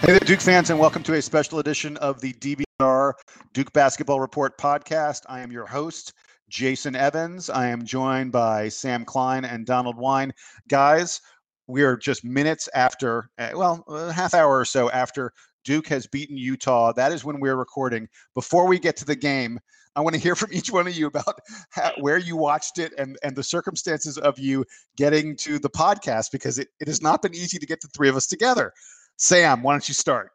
Hey there, Duke fans, and welcome to a special edition of the DBR Duke Basketball Report podcast. I am your host, Jason Evans. I am joined by Sam Klein and Donald Wine. Guys, we are just minutes after, eh, well, a half hour or so after Duke has beaten Utah. That is when we're recording. Before we get to the game, I want to hear from each one of you about how, where you watched it and, and the circumstances of you getting to the podcast because it, it has not been easy to get the three of us together. Sam, why don't you start?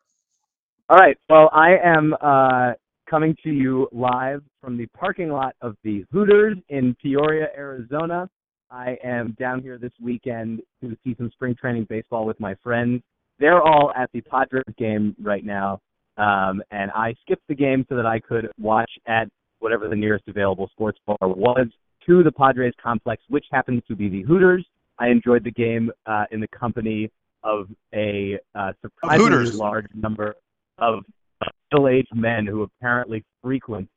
All right. Well, I am uh, coming to you live from the parking lot of the Hooters in Peoria, Arizona. I am down here this weekend to see some spring training baseball with my friends. They're all at the Padres game right now, um, and I skipped the game so that I could watch at whatever the nearest available sports bar was to the Padres complex, which happens to be the Hooters. I enjoyed the game uh, in the company of a uh, surprisingly large number of middle-aged men who apparently frequent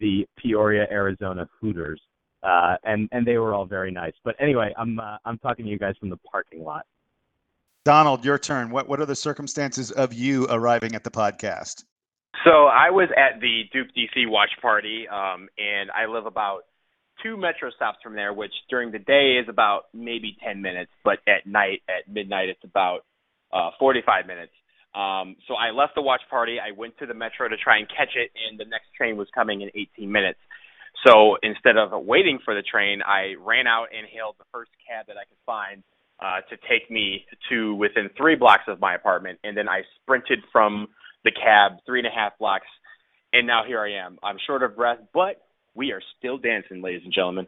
the Peoria, Arizona Hooters, uh, and and they were all very nice. But anyway, I'm uh, I'm talking to you guys from the parking lot. Donald, your turn. What what are the circumstances of you arriving at the podcast? So I was at the Duke DC watch party, um, and I live about two metro stops from there, which during the day is about maybe 10 minutes, but at night, at midnight, it's about uh, 45 minutes. Um, so I left the watch party. I went to the metro to try and catch it, and the next train was coming in 18 minutes. So instead of waiting for the train, I ran out and hailed the first cab that I could find uh, to take me to within three blocks of my apartment, and then I sprinted from the cab three and a half blocks, and now here I am. I'm short of breath, but we are still dancing, ladies and gentlemen.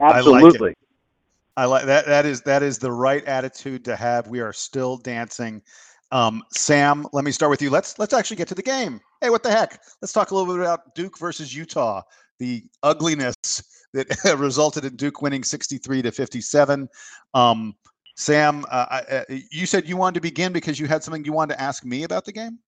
Absolutely. I like, I like that. That is that is the right attitude to have. We are still dancing. Um, Sam, let me start with you. Let's let's actually get to the game. Hey, what the heck? Let's talk a little bit about Duke versus Utah. The ugliness that resulted in Duke winning 63 to 57. Um, Sam, uh, I, uh, you said you wanted to begin because you had something you wanted to ask me about the game.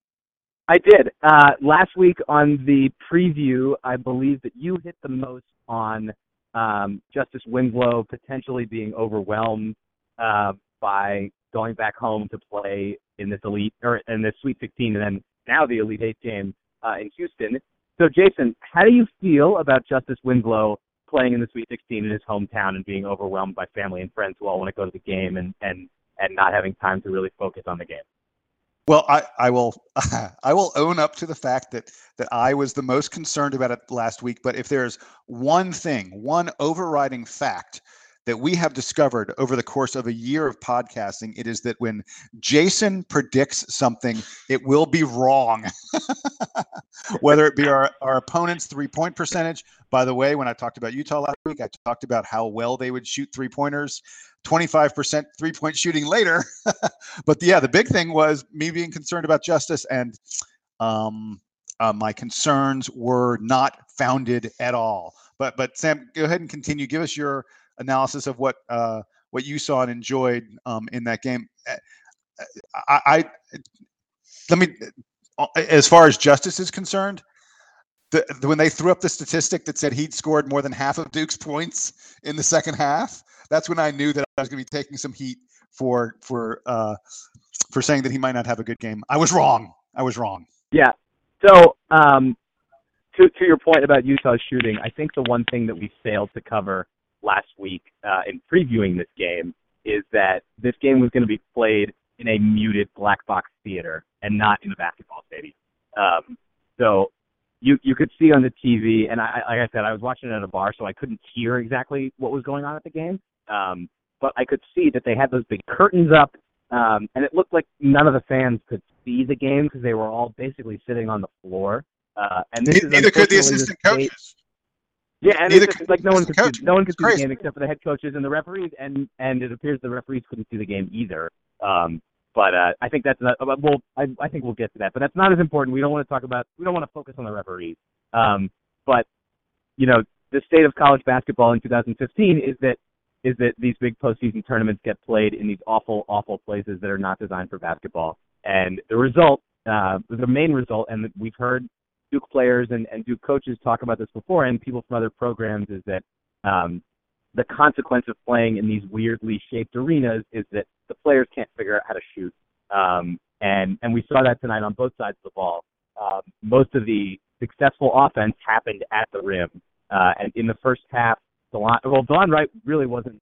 I did. Uh, last week on the preview, I believe that you hit the most on um, Justice Winslow potentially being overwhelmed uh, by going back home to play in this elite or in this Sweet 16 and then now the Elite Eight game uh, in Houston. So, Jason, how do you feel about Justice Winslow playing in the Sweet 16 in his hometown and being overwhelmed by family and friends who all want to go to the game and and and not having time to really focus on the game? Well, I, I will I will own up to the fact that that I was the most concerned about it last week. But if there's one thing, one overriding fact that we have discovered over the course of a year of podcasting, it is that when Jason predicts something, it will be wrong. Whether it be our, our opponent's three point percentage. By the way, when I talked about Utah last week, I talked about how well they would shoot three pointers. 25% three point shooting later. but yeah, the big thing was me being concerned about justice, and um, uh, my concerns were not founded at all. But but Sam, go ahead and continue. Give us your analysis of what uh, what you saw and enjoyed um, in that game. Uh, I, I let me, uh, as far as justice is concerned, the, when they threw up the statistic that said he'd scored more than half of Duke's points in the second half, that's when I knew that I was going to be taking some heat for for uh, for saying that he might not have a good game. I was wrong. I was wrong. Yeah. So um, to to your point about Utah's shooting, I think the one thing that we failed to cover last week uh, in previewing this game is that this game was going to be played in a muted black box theater and not in a basketball stadium. Um, so you you could see on the TV, and I like I said, I was watching it at a bar, so I couldn't hear exactly what was going on at the game. Um, but I could see that they had those big curtains up, um, and it looked like none of the fans could see the game because they were all basically sitting on the floor. Uh, and this neither, could the assistant the coaches. Yeah, and neither it's like no one could see, no one could see the game except for the head coaches and the referees, and and it appears the referees couldn't see the game either. Um, but uh, I think that's not, uh, well, I, I think we'll get to that. But that's not as important. We don't want to talk about. We don't want to focus on the referees. Um, but you know, the state of college basketball in 2015 is that is that these big postseason tournaments get played in these awful, awful places that are not designed for basketball. And the result, uh, the main result, and we've heard Duke players and, and Duke coaches talk about this before, and people from other programs, is that um, the consequence of playing in these weirdly shaped arenas is that the players can't figure out how to shoot. Um, and and we saw that tonight on both sides of the ball. Um, most of the successful offense happened at the rim, uh, and in the first half, Delon, well, Delon Wright really wasn't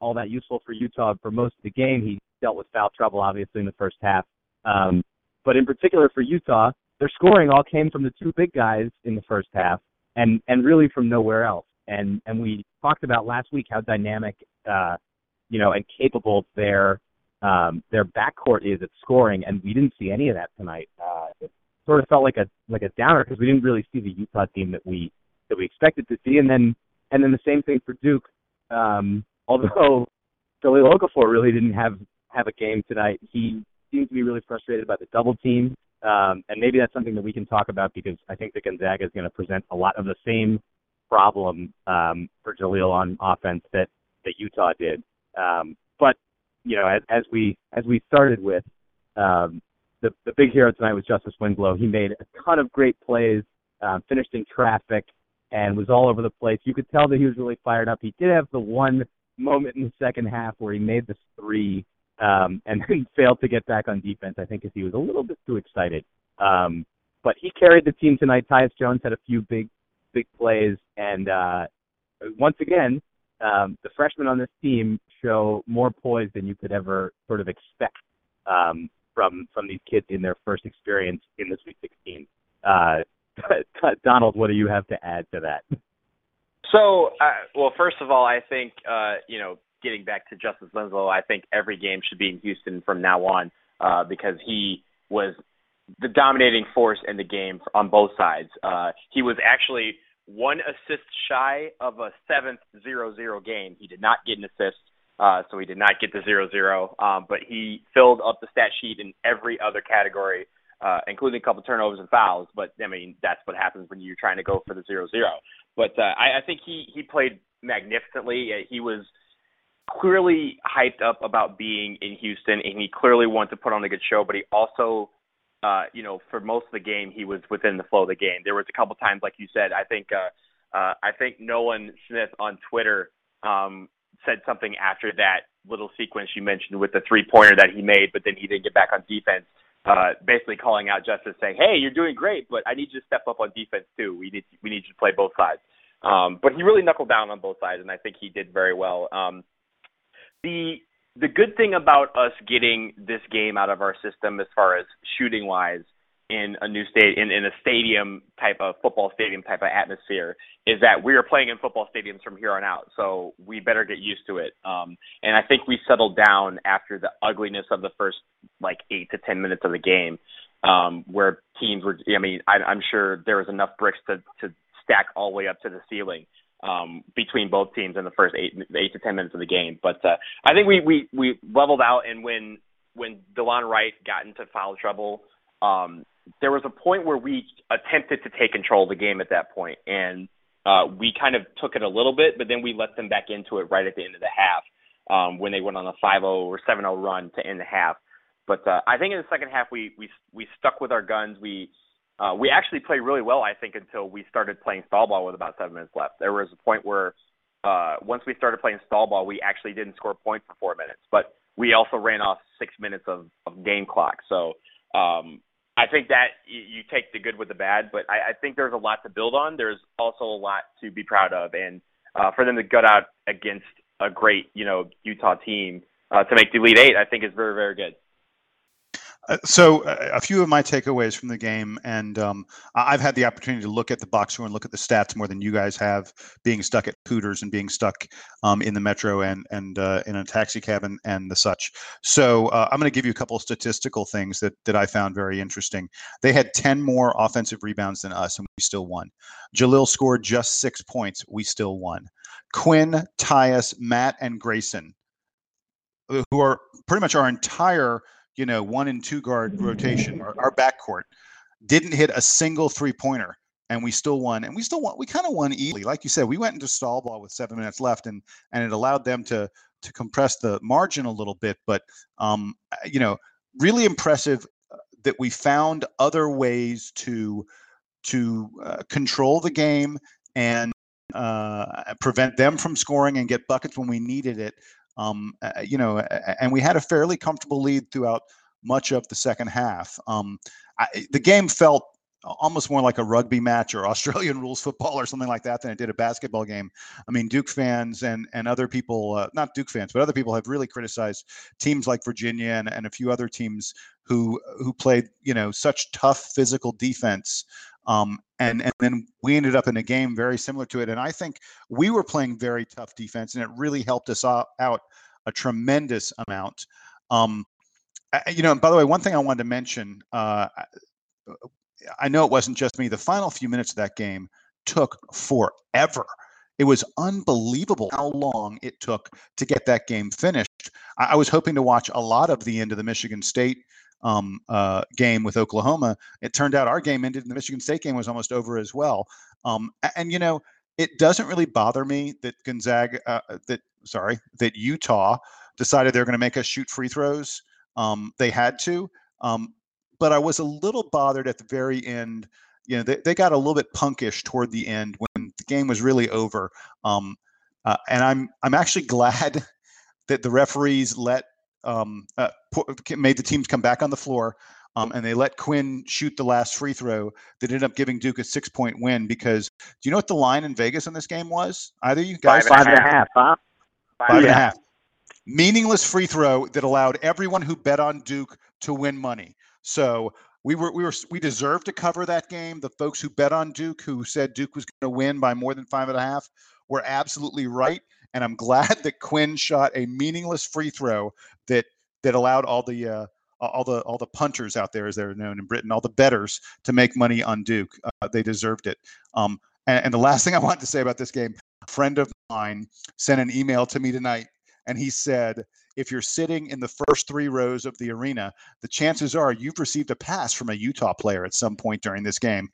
all that useful for Utah for most of the game. He dealt with foul trouble, obviously, in the first half. Um, but in particular for Utah, their scoring all came from the two big guys in the first half, and and really from nowhere else. And and we talked about last week how dynamic, uh, you know, and capable their um, their backcourt is at scoring, and we didn't see any of that tonight. Uh, it sort of felt like a like a downer because we didn't really see the Utah team that we that we expected to see, and then and then the same thing for Duke. Um, although Jahlil Okafor really didn't have have a game tonight, he seems to be really frustrated by the double team, um, and maybe that's something that we can talk about because I think that Gonzaga is going to present a lot of the same problem um, for Jahlil on offense that that Utah did. Um, but you know, as, as we as we started with, um, the the big hero tonight was Justice Winslow. He made a ton of great plays, um, finished in traffic, and was all over the place. You could tell that he was really fired up. He did have the one moment in the second half where he made the three um, and then failed to get back on defense. I think because he was a little bit too excited. Um, but he carried the team tonight. Tyus Jones had a few big big plays, and uh, once again, um, the freshmen on this team show more poise than you could ever sort of expect um, from from these kids in their first experience in the Sweet 16. Uh, Donald, what do you have to add to that? So, uh, well, first of all, I think uh, you know, getting back to Justice Winslow, I think every game should be in Houston from now on uh, because he was the dominating force in the game on both sides. Uh, he was actually one assist shy of a seventh zero zero game. He did not get an assist, uh, so he did not get the zero zero. Um, but he filled up the stat sheet in every other category uh, including a couple turnovers and fouls. But I mean, that's what happens when you're trying to go for the zero zero. But uh, I, I think he he played magnificently. Uh, he was clearly hyped up about being in Houston, and he clearly wanted to put on a good show. But he also, uh, you know, for most of the game, he was within the flow of the game. There was a couple times, like you said, I think uh, uh, I think Nolan Smith on Twitter um, said something after that little sequence you mentioned with the three pointer that he made, but then he didn't get back on defense uh, basically calling out Justice, saying, "Hey, you're doing great, but I need you to step up on defense too. We need we need you to play both sides." Um, but he really knuckled down on both sides, and I think he did very well. Um, the the good thing about us getting this game out of our system, as far as shooting wise, in a new state in, in a stadium type of football stadium type of atmosphere is that we are playing in football stadiums from here on out so we better get used to it um and i think we settled down after the ugliness of the first like eight to ten minutes of the game um where teams were i mean I, i'm sure there was enough bricks to to stack all the way up to the ceiling um between both teams in the first eight eight to ten minutes of the game but uh i think we we we leveled out and when when delon wright got into foul trouble um there was a point where we attempted to take control of the game at that point, and uh, we kind of took it a little bit, but then we let them back into it right at the end of the half um, when they went on a 5-0 or 7-0 run to end the half. But uh, I think in the second half we we we stuck with our guns. We uh, we actually played really well, I think, until we started playing stall ball with about seven minutes left. There was a point where uh, once we started playing stall ball, we actually didn't score points for four minutes, but we also ran off six minutes of, of game clock. So um, I think that you take the good with the bad, but I, I think there's a lot to build on. There's also a lot to be proud of, and uh, for them to gut out against a great, you know, Utah team uh, to make the Elite Eight, I think is very, very good. Uh, so uh, a few of my takeaways from the game, and um, I've had the opportunity to look at the box score and look at the stats more than you guys have, being stuck at Hooters and being stuck um, in the metro and and uh, in a taxi cab and, and the such. So uh, I'm going to give you a couple of statistical things that that I found very interesting. They had 10 more offensive rebounds than us, and we still won. Jahlil scored just six points. We still won. Quinn, Tyus, Matt, and Grayson, who are pretty much our entire you know, one and two guard rotation, our, our backcourt, didn't hit a single three pointer, and we still won. And we still won. We kind of won easily, like you said. We went into stall ball with seven minutes left, and and it allowed them to to compress the margin a little bit. But um, you know, really impressive uh, that we found other ways to to uh, control the game and uh, prevent them from scoring and get buckets when we needed it um, you know, and we had a fairly comfortable lead throughout much of the second half. Um, I, the game felt almost more like a rugby match or Australian rules football or something like that than it did a basketball game. I mean, Duke fans and and other people, uh, not Duke fans, but other people have really criticized teams like Virginia and, and a few other teams who who played you know such tough physical defense. Um, and and then we ended up in a game very similar to it. And I think we were playing very tough defense, and it really helped us out, out a tremendous amount. Um, you know, by the way, one thing I wanted to mention, uh, I know it wasn't just me. The final few minutes of that game took forever. It was unbelievable how long it took to get that game finished. I was hoping to watch a lot of the end of the Michigan State um, uh, game with Oklahoma. It turned out our game ended, and the Michigan State game was almost over as well. Um, and you know, it doesn't really bother me that Gonzaga, uh, uh that sorry, that Utah decided they're going to make us shoot free throws. Um, they had to. Um, but I was a little bothered at the very end. You know, they, they got a little bit punkish toward the end when the game was really over. Um, uh, and I'm I'm actually glad that the referees let um, uh, made the teams come back on the floor. Um, and they let Quinn shoot the last free throw that ended up giving Duke a six point win because do you know what the line in Vegas in this game was? Either you guys? Five and a half, huh? Five, Five and a half. Meaningless free throw that allowed everyone who bet on Duke to win money. So we were we were we deserved to cover that game. The folks who bet on Duke, who said Duke was going to win by more than five and a half, were absolutely right. And I'm glad that Quinn shot a meaningless free throw that that allowed all the uh, all the all the punters out there, as they're known in Britain, all the betters to make money on Duke. Uh, they deserved it. Um, and, and the last thing I want to say about this game, a friend of mine sent an email to me tonight, and he said if you're sitting in the first three rows of the arena, the chances are you've received a pass from a Utah player at some point during this game.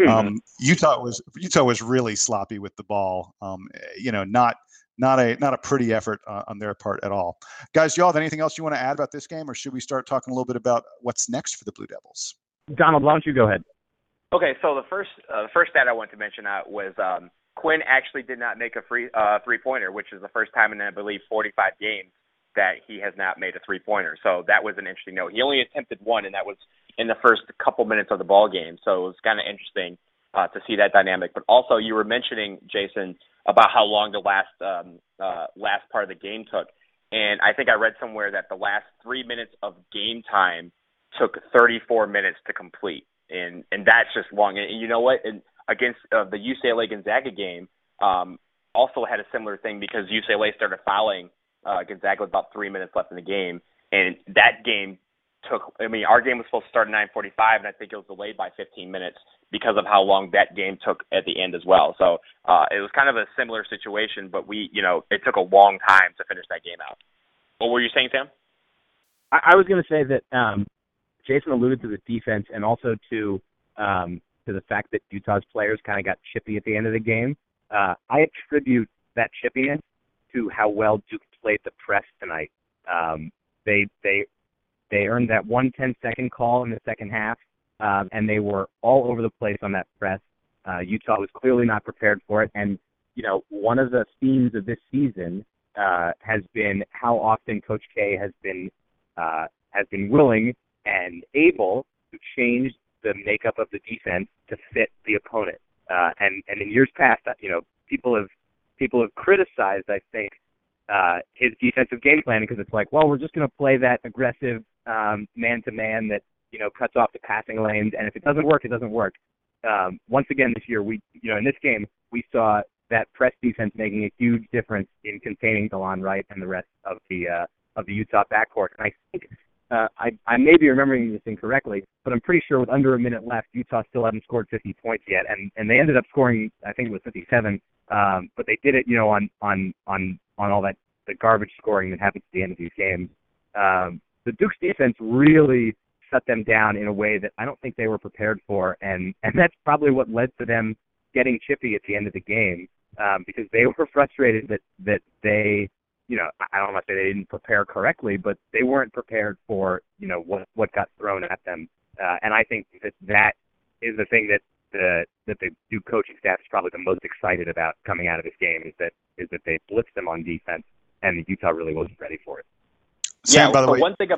Mm-hmm. Um, Utah was Utah was really sloppy with the ball. Um, you know, not not a not a pretty effort uh, on their part at all. Guys, do y'all have anything else you want to add about this game, or should we start talking a little bit about what's next for the Blue Devils? Donald, why don't you go ahead? Okay, so the first uh, the first stat I want to mention out was um, Quinn actually did not make a free uh, three pointer, which is the first time in I believe 45 games that he has not made a three pointer. So that was an interesting note. He only attempted one, and that was in the first couple minutes of the ball game. So it was kind of interesting uh, to see that dynamic. But also, you were mentioning Jason about how long the last um, uh, last part of the game took, and I think I read somewhere that the last three minutes of game time took 34 minutes to complete, and and that's just long. And, and you know what? And against uh, the UCLA Gonzaga game, um, also had a similar thing because UCLA started fouling uh, Gonzaga with about three minutes left in the game, and that game took. I mean, our game was supposed to start at 9:45, and I think it was delayed by 15 minutes because of how long that game took at the end as well. So uh, it was kind of a similar situation, but we, you know, it took a long time to finish that game out. What were you saying, Sam? I, I was going to say that um, Jason alluded to the defense and also to um, to the fact that Utah's players kind of got chippy at the end of the game. Uh, I attribute that chippiness to how well Duke played the press tonight. Um, they they they earned that one ten second call in the second half, um, and they were all over the place on that press. Uh, Utah was clearly not prepared for it, and you know one of the themes of this season uh, has been how often Coach K has been uh, has been willing and able to change the makeup of the defense to fit the opponent. Uh, and and in years past, you know, people have people have criticized, I think, uh, his defensive game plan because it's like, well, we're just going to play that aggressive man to man that you know cuts off the passing lanes, and if it doesn't work, it doesn't work. Um, once again this year, we you know in this game we saw that press defense making a huge difference in containing Delon Wright and the rest of the uh, of the Utah backcourt. And I think uh, I I may be remembering this incorrectly, but I'm pretty sure with under a minute left, Utah still hadn't scored 50 points yet, and and they ended up scoring I think it was 57. Um, but they did it, you know, on on on on all that the garbage scoring that happens at the end of these games. Um, the Duke's defense really shut them down in a way that I don't think they were prepared for, and and that's probably what led to them getting chippy at the end of the game um, because they were frustrated that that they, you know, I don't want to say they didn't prepare correctly, but they weren't prepared for you know what what got thrown at them, uh, and I think that that is the thing that the that the Duke coaching staff is probably the most excited about coming out of this game is that is that they blitzed them on defense and Utah really wasn't ready for it. Sam, yeah, by the way, one thing.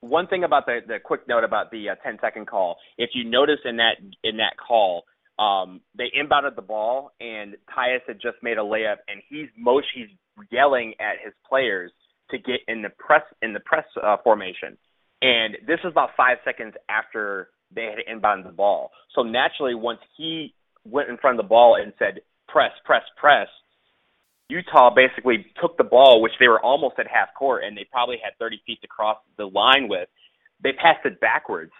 one thing about the the quick note about the uh, 10 second call. If you notice in that in that call, um, they inbounded the ball and Tyus had just made a layup and he's most he's yelling at his players to get in the press in the press uh, formation. And this is about five seconds after they had inbounded the ball. So naturally, once he went in front of the ball and said press, press, press, Utah basically took the ball, which they were almost at half court, and they probably had 30 feet to cross the line with. They passed it backwards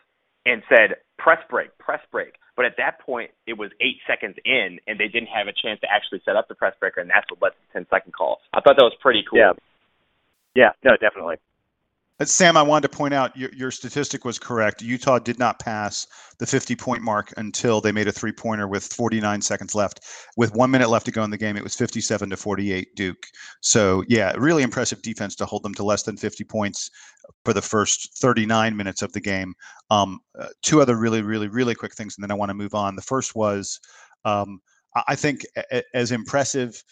and said press break, press break. But at that point, it was eight seconds in, and they didn't have a chance to actually set up the press breaker, and that's what led to the 10 second call. I thought that was pretty cool. Yeah. Yeah, no, definitely. Uh, Sam, I wanted to point out your, your statistic was correct. Utah did not pass the 50 point mark until they made a three pointer with 49 seconds left. With one minute left to go in the game, it was 57 to 48 Duke. So, yeah, really impressive defense to hold them to less than 50 points for the first 39 minutes of the game. Um, uh, two other really, really, really quick things, and then I want to move on. The first was um, I think a- as impressive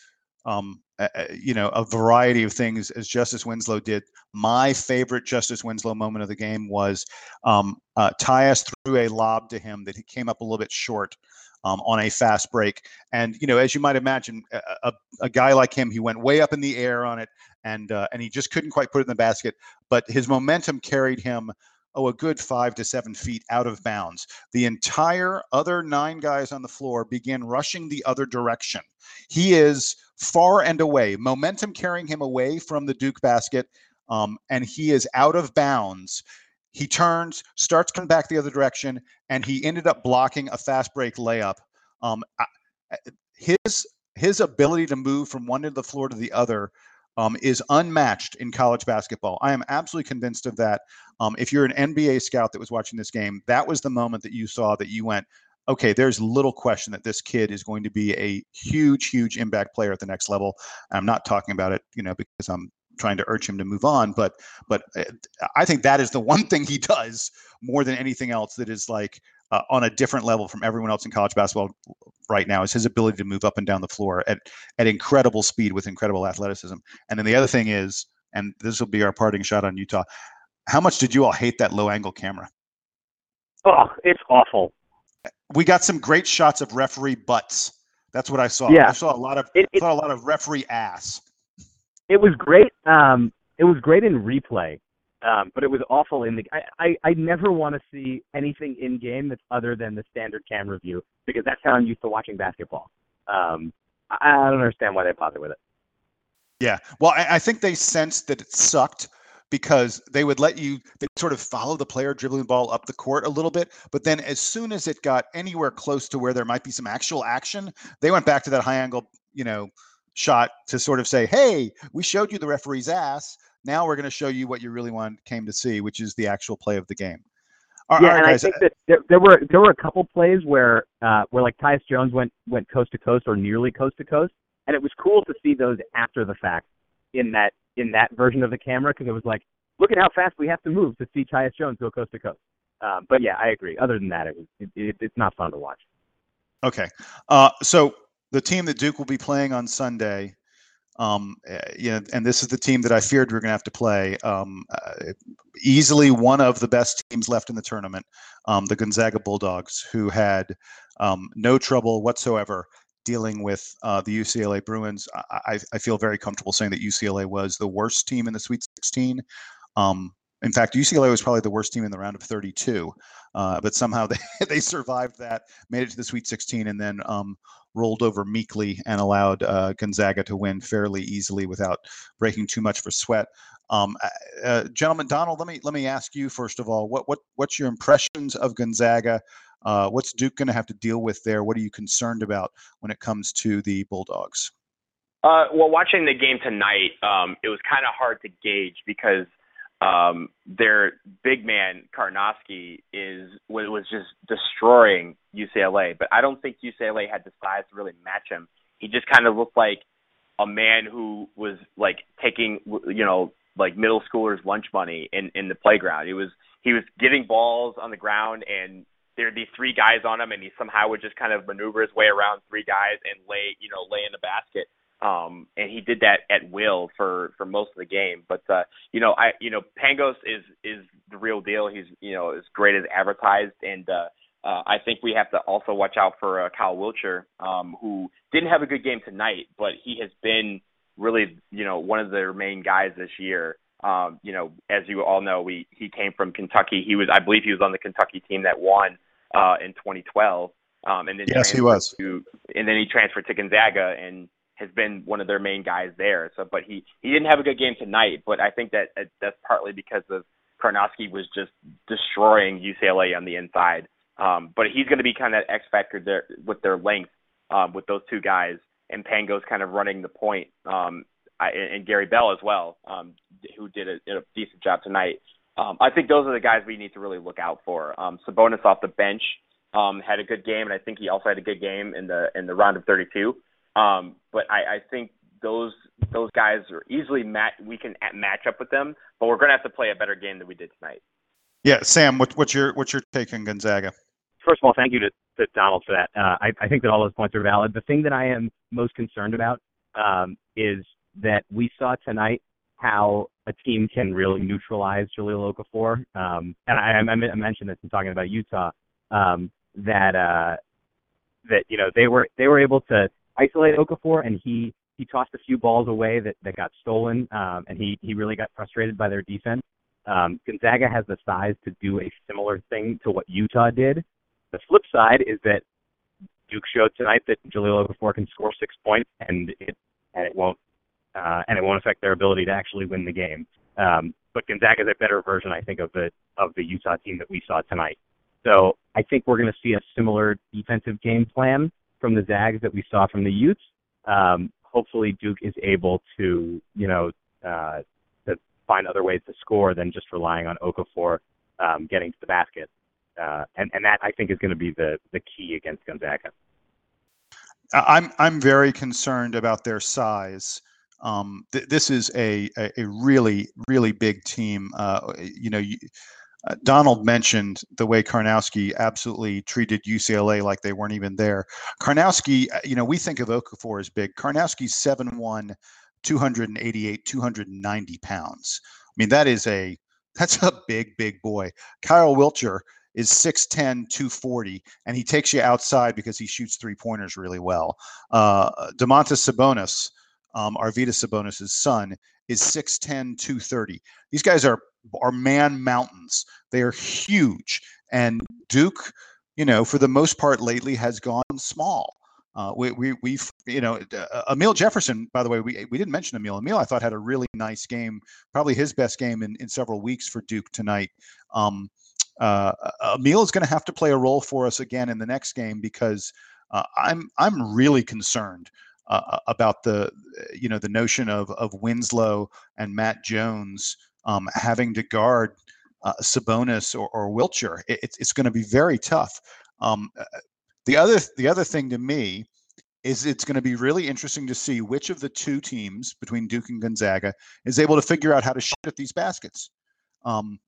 um, uh, you know, a variety of things as Justice Winslow did. My favorite Justice Winslow moment of the game was um, uh, Tyus threw a lob to him that he came up a little bit short um, on a fast break. And, you know, as you might imagine, a, a, guy like him, he went way up in the air on it and, uh, and he just couldn't quite put it in the basket. But his momentum carried him oh, a good five to seven feet out of bounds. The entire other nine guys on the floor began rushing the other direction. He is far and away, momentum carrying him away from the Duke basket, um, and he is out of bounds. He turns, starts coming back the other direction, and he ended up blocking a fast break layup. Um, his his ability to move from one end of the floor to the other um, is unmatched in college basketball. I am absolutely convinced of that. Um, if you're an NBA scout that was watching this game, that was the moment that you saw that you went, okay, there's little question that this kid is going to be a huge, huge impact player at the next level. I'm not talking about it, you know, because I'm trying to urge him to move on, but but uh, I think that is the one thing he does more than anything else that is like uh, on a different level from everyone else in college basketball right now is his ability to move up and down the floor at at incredible speed with incredible athleticism. And then the other thing is, and this will be our parting shot on Utah. How much did you all hate that low angle camera? Oh, it's awful. We got some great shots of referee butts. That's what I saw. Yeah. I saw a lot of it, it, saw a lot of referee ass. It was great. Um, it was great in replay. Um, but it was awful in the. I, I, I never want to see anything in game that's other than the standard camera view because that's how I'm used to watching basketball. Um, I, I don't understand why they bother with it. Yeah, well, I, I think they sensed that it sucked because they would let you they sort of follow the player dribbling the ball up the court a little bit. But then as soon as it got anywhere close to where there might be some actual action, they went back to that high angle, you know, shot to sort of say, "Hey, we showed you the referee's ass. Now we're going to show you what you really want came to see, which is the actual play of the game. All, yeah, right, and guys. I think that there, there, were there were a couple plays where uh, where like Tyus Jones went went coast to coast or nearly coast to coast, and it was cool to see those after the fact in that in that version of the camera because it was like, look at how fast we have to move to see Tyus Jones go coast to coast. Um, but yeah, I agree. Other than that, it was it, it, it's not fun to watch. Okay, uh, so the team that Duke will be playing on Sunday um, eh, you know, and this is the team that I feared we were going to have to play. Um, uh, easily one of the best teams left in the tournament, um, the Gonzaga Bulldogs, who had um, no trouble whatsoever dealing with uh, the UCLA Bruins. I, I, feel very comfortable saying that UCLA was the worst team in the Sweet 16. Um, in fact, UCLA was probably the worst team in the round of 32, uh, but somehow they, they survived that, made it to the Sweet 16, and then um, rolled over meekly and allowed uh, Gonzaga to win fairly easily without breaking too much for sweat. Um, uh, uh, gentlemen, Donald, let me let me ask you first of all, what what what's your impressions of Gonzaga? Uh, what's Duke going to have to deal with there? What are you concerned about when it comes to the Bulldogs? Uh, well, watching the game tonight, um, it was kind of hard to gauge because um, their big man Karnowski is was just destroying UCLA, but I don't think UCLA had the size to really match him. He just kind of looked like a man who was like taking you know like middle schoolers lunch money in in the playground. It was he was getting balls on the ground and there'd be three guys on him and he somehow would just kind of maneuver his way around three guys and lay you know lay in the basket. Um, and he did that at will for for most of the game. But uh, you know, I you know, Pangos is is the real deal. He's you know as great as advertised, and uh, uh, I think we have to also watch out for uh, Kyle Wiltjer, um, who didn't have a good game tonight, but he has been really you know one of their main guys this year. Um, you know, as you all know, we he came from Kentucky. He was, I believe, he was on the Kentucky team that won uh, in 2012. Um, and then yes, he was. To, and then he transferred to Gonzaga and has been one of their main guys there. So, but he he didn't have a good game tonight. But I think that that's partly because of Karnowski was just destroying UCLA on the inside. Um, but he's going to be kind of that X factor there with their length um, with those two guys, and Pangos kind of running the point, um, I, and Gary Bell as well, um, who did a, a decent job tonight. Um, I think those are the guys we need to really look out for. Um, Sabonis off the bench um, had a good game, and I think he also had a good game in the in the round of 32. Um, but I, I think those those guys are easily match. We can match up with them, but we're going to have to play a better game than we did tonight. Yeah, Sam, what, what's your what's your take on Gonzaga? First of all, thank you to, to Donald for that. Uh, I, I think that all those points are valid. The thing that I am most concerned about um, is that we saw tonight how a team can really neutralize Jahlil Okafor. Um, and I, I, mentioned this in talking about Utah. Um, that uh, that you know they were they were able to isolate Okafor, and he he tossed a few balls away that that got stolen, um, and he he really got frustrated by their defense. Um, Gonzaga has the size to do a similar thing to what Utah did. The flip side is that Duke showed tonight that Jahlil Okafor can score six points, and it and it won't uh, and it won't affect their ability to actually win the game. Um, but Gonzaga is a better version, I think, of the of the Utah team that we saw tonight. So I think we're going to see a similar defensive game plan from the Zags that we saw from the Utes. Um, hopefully, Duke is able to, you know, uh, to find other ways to score than just relying on Okafor um, getting to the basket. Uh, and, and that I think is going to be the, the key against Gonzaga. I'm I'm very concerned about their size. Um, th- this is a, a, really really big team. Uh, you know, you, uh, Donald mentioned the way Karnowski absolutely treated UCLA like they weren't even there. Karnowski, uh, you know, we think of Okafor as big. Karnowski's 7'1, 288, 290 pounds. I mean, that is a that's a big, big boy. Kyle Wiltjer is 6'10, 240, and he takes you outside because he shoots three pointers really well. Uh, Domantas Sabonis, um, Arvydas Sabonis' son, is 6'10, 230. These guys are are man mountains. They are huge. And Duke, you know, for the most part lately has gone small. Uh, we, we, we've, you know, uh, Amile Jefferson, by the way, we, we didn't mention Amile. Amile, I thought, had a really nice game, probably his best game in, in several weeks for Duke tonight. Um, uh, Amile is going to have to play a role for us again in the next game because uh, I'm I'm really concerned uh, about the you know the notion of of Winslow and Matt Jones um, having to guard uh, Sabonis or, or Wiltjer. It, it's it's going to be very tough. Um, uh, the other the other thing to me is it's going to be really interesting to see which of the two teams between Duke and Gonzaga is able to figure out how to shoot at these baskets. Um,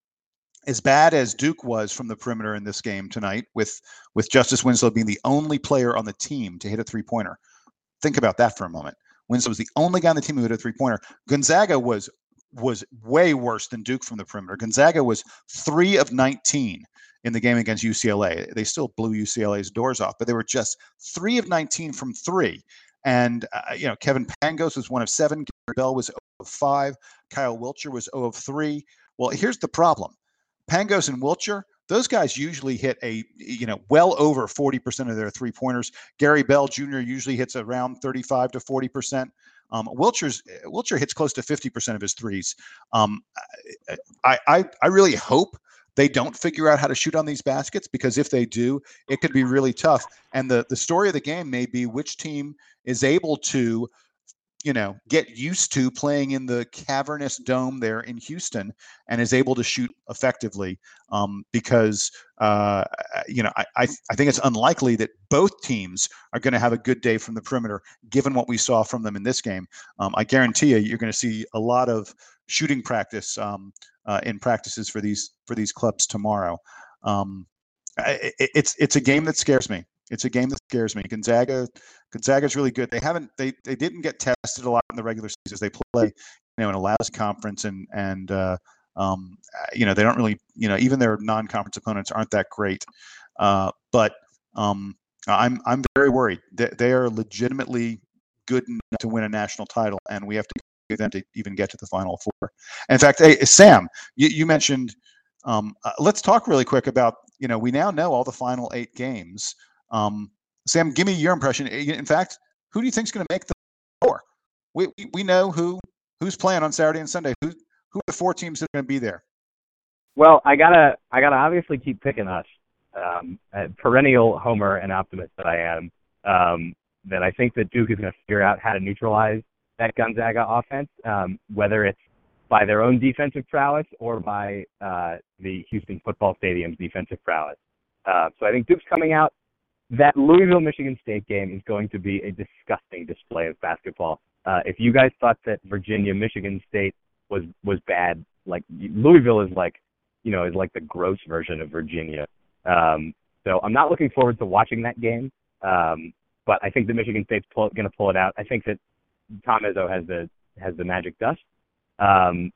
as bad as Duke was from the perimeter in this game tonight, with with Justice Winslow being the only player on the team to hit a three pointer, think about that for a moment. Winslow was the only guy on the team who hit a three pointer. Gonzaga was was way worse than Duke from the perimeter. Gonzaga was three of 19 in the game against UCLA. They still blew UCLA's doors off, but they were just three of 19 from three. And, uh, you know, Kevin Pangos was one of seven. Gary Bell was 0 of five. Kyle Wiltjer was 0 of three. Well, here's the problem Pangos and Wiltjer, those guys usually hit a, you know, well over 40% of their three pointers. Gary Bell Jr. usually hits around 35 to 40%. Um, Wiltjer's Wiltjer hits close to 50% of his threes. Um, I, I I really hope they don't figure out how to shoot on these baskets because if they do, it could be really tough. And the the story of the game may be which team is able to you know, get used to playing in the cavernous dome there in Houston and is able to shoot effectively. Um, because, uh, you know, I, I, I, think it's unlikely that both teams are going to have a good day from the perimeter, given what we saw from them in this game. Um, I guarantee you, you're going to see a lot of shooting practice um, uh, in practices for these for these clubs tomorrow. Um, it, it's it's a game that scares me. it's a game that scares me. Gonzaga, Gonzaga's really good. They haven't they they didn't get tested a lot in the regular season. They play, you know, in a lousy conference, and and uh, um, you know they don't really, you know, even their non-conference opponents aren't that great. Uh, but um, I'm I'm very worried. They, they are legitimately good enough to win a national title, and we have to get them to even get to the final four. in fact, hey Sam, you, you mentioned. Um, uh, let's talk really quick about you know we now know all the final eight games. Um, Sam, give me your impression. In fact, who do you think is going to make the four? We, we know who who's playing on Saturday and Sunday. Who who are the four teams that are going to be there? Well, I gotta I gotta obviously keep picking us. Um, perennial homer and optimist that I am. Um, that I think that Duke is going to figure out how to neutralize that Gonzaga offense, um, whether it's by their own defensive prowess or by uh, the Houston Football Stadium's defensive prowess. Uh, so I think Duke's coming out that Louisville Michigan State game is going to be a disgusting display of basketball. Uh, if you guys thought that Virginia Michigan State was was bad, like Louisville is like, you know, is like the gross version of Virginia. Um, so I'm not looking forward to watching that game. Um, but I think the Michigan State's going to pull it out. I think that Tom Izzo has the has the magic dust. Um,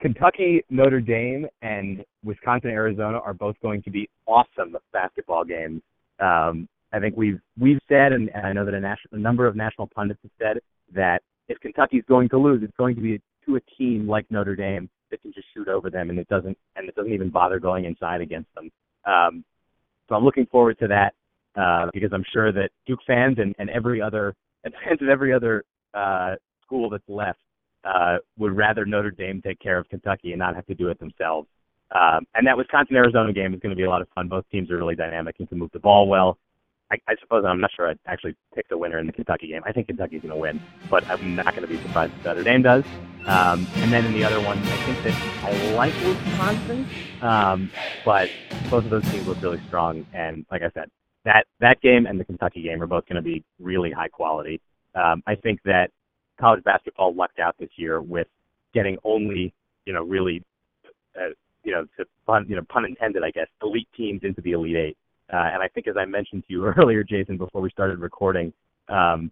Kentucky, Notre Dame, and Wisconsin, Arizona are both going to be awesome basketball games. Um, I think we've we've said, and, I know that a, national, a number of national pundits have said that if Kentucky's going to lose, it's going to be to a team like Notre Dame that can just shoot over them, and it doesn't and it doesn't even bother going inside against them. Um, so I'm looking forward to that uh, because I'm sure that Duke fans and, and every other and fans of every other uh, school that's left uh, would rather Notre Dame take care of Kentucky and not have to do it themselves. Um, and that Wisconsin Arizona game is going to be a lot of fun. Both teams are really dynamic and can move the ball well. I, I suppose I'm not sure I'd actually pick the winner in the Kentucky game. I think Kentucky's going to win, but I'm not going to be surprised if Notre Dame does. Um, and then in the other one, I think that I like Wisconsin, um, but both of those teams look really strong. And like I said, that that game and the Kentucky game are both going to be really high quality. Um, I think that college basketball lucked out this year with getting only you know really uh, you know to pun you know pun intended I guess elite teams into the elite eight. Uh, and I think, as I mentioned to you earlier, Jason, before we started recording, um,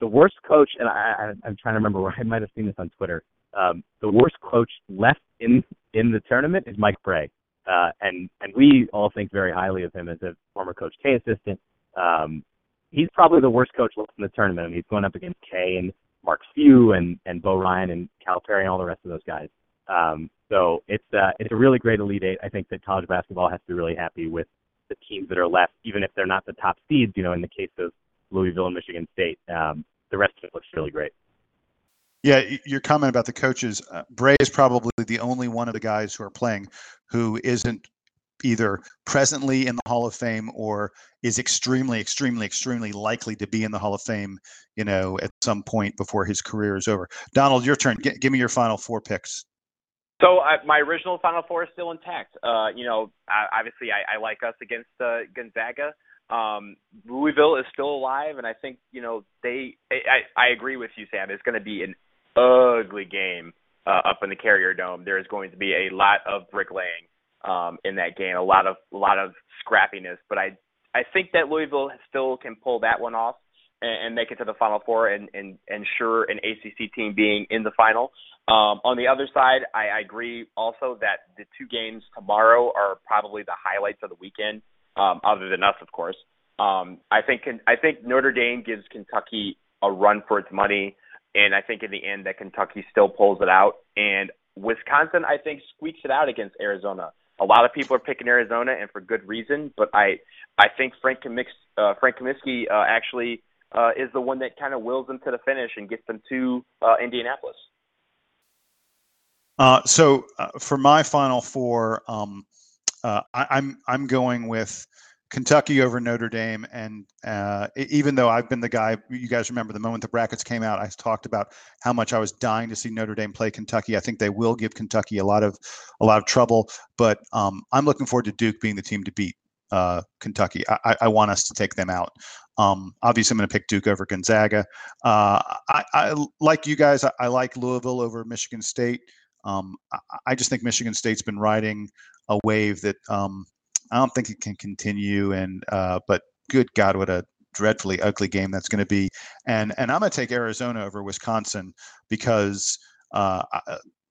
the worst coach, and I, I, I'm trying to remember where I might have seen this on Twitter. Um, the worst coach left in in the tournament is Mike Brey, uh, and and we all think very highly of him as a former Coach K assistant. Um, he's probably the worst coach left in the tournament. I mean, he's going up against K and Mark Few and and Bo Ryan and Calipari and all the rest of those guys. Um, so it's uh, it's a really great elite eight. I think that college basketball has to be really happy with the teams that are left, even if they're not the top seeds. You know, in the case of Louisville and Michigan State, um, the rest of it looks really great. Yeah, your comment about the coaches, uh, Brey is probably the only one of the guys who are playing who isn't either presently in the Hall of Fame or is extremely, extremely, extremely likely to be in the Hall of Fame, you know, at some point before his career is over. Donald, your turn. G- give me your final four picks. So uh, my original Final Four is still intact. Uh, you know, I, obviously I, I like us against uh, Gonzaga. Um, Louisville is still alive, and I think you know they. I, I agree with you, Sam. It's going to be an ugly game uh, up in the Carrier Dome. There is going to be a lot of bricklaying um, in that game, a lot of a lot of scrappiness. But I I think that Louisville still can pull that one off and, and make it to the Final Four and, and ensure an ACC team being in the final. Um, on the other side, I, I agree also that the two games tomorrow are probably the highlights of the weekend, um, other than us, of course. Um, I think I think Notre Dame gives Kentucky a run for its money, and I think in the end that Kentucky still pulls it out. And Wisconsin, I think, squeaks it out against Arizona. A lot of people are picking Arizona, and for good reason. But I I think Frank Kamix, uh, Frank Kaminsky uh, actually uh, is the one that kind of wills them to the finish and gets them to uh, Indianapolis. Uh, so uh, for my final four, um, uh, I, am I'm, I'm going with Kentucky over Notre Dame, and uh, even though I've been the guy, you guys remember the moment the brackets came out, I talked about how much I was dying to see Notre Dame play Kentucky. I think they will give Kentucky a lot of a lot of trouble, but um, I'm looking forward to Duke being the team to beat uh, Kentucky. I, I, want us to take them out. Um, obviously, I'm going to pick Duke over Gonzaga. Uh, I, I, like you guys. I, I, like Louisville over Michigan State. Um, I, I, just think Michigan State's been riding a wave that um, I don't think it can continue. And uh, but good God, what a dreadfully ugly game that's going to be. And and I'm going to take Arizona over Wisconsin because uh,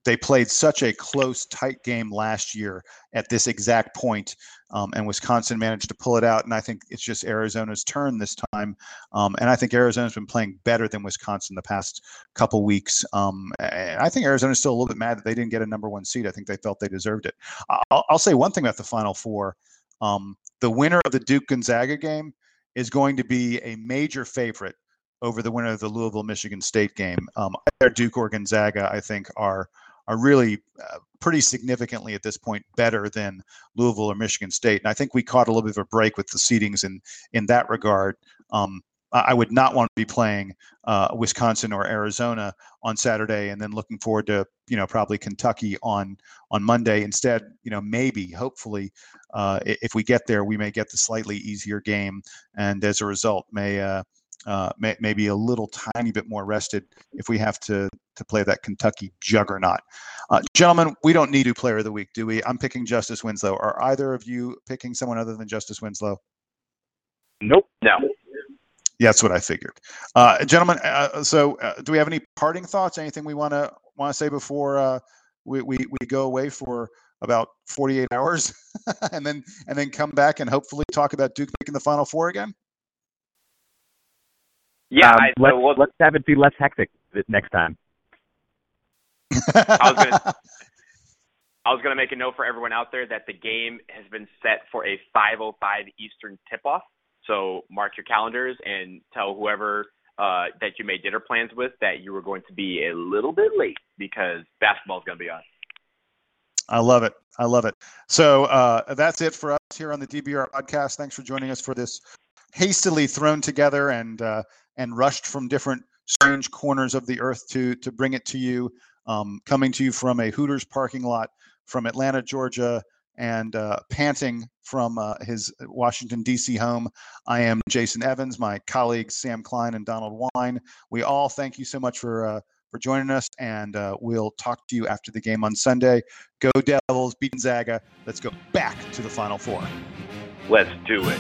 they played such a close, tight game last year at this exact point, um, and Wisconsin managed to pull it out. And I think it's just Arizona's turn this time. Um, and I think Arizona's been playing better than Wisconsin the past couple weeks. Um, and I think Arizona's still a little bit mad that they didn't get a number one seed. I think they felt they deserved it. I'll, I'll say one thing about the Final Four: um, the winner of the Duke Gonzaga game is going to be a major favorite over the winner of the Louisville Michigan State game. Um, either Duke or Gonzaga, I think, are are really uh, pretty significantly at this point better than Louisville or Michigan State. And I think we caught a little bit of a break with the seedings in in that regard. Um, I would not want to be playing uh, Wisconsin or Arizona on Saturday, and then looking forward to you know probably Kentucky on on Monday. Instead, you know maybe hopefully uh, if we get there, we may get the slightly easier game, and as a result, may uh, uh, may, maybe a little tiny bit more rested if we have to to play that Kentucky juggernaut. Uh, gentlemen, we don't need a player of the week, do we? I'm picking Justice Winslow. Are either of you picking someone other than Justice Winslow? Nope. No. Yeah, that's what I figured. Uh, gentlemen, uh, so uh, do we have any parting thoughts? Anything we want to want to say before uh, we, we we go away for about 48 hours, and then and then come back and hopefully talk about Duke making the Final Four again? Yeah, um, I, let's, we'll, let's have it be less hectic next time. I was gonna, I was gonna make a note for everyone out there that the game has been set for a 5:05 Eastern tip-off. So mark your calendars and tell whoever uh, that you made dinner plans with that you were going to be a little bit late because basketball is going to be on. I love it. I love it. So uh, that's it for us here on the DBR podcast. Thanks for joining us for this hastily thrown together and uh, and rushed from different strange corners of the earth to to bring it to you. Um, coming to you from a Hooters parking lot from Atlanta, Georgia, and uh, panting from uh, his Washington, D.C. home. I am Jason Evans, my colleagues Sam Klein and Donald Wine. We all thank you so much for. Uh, for joining us, and uh, we'll talk to you after the game on Sunday. Go Devils, beat Zaga. Let's go back to the Final Four. Let's do it.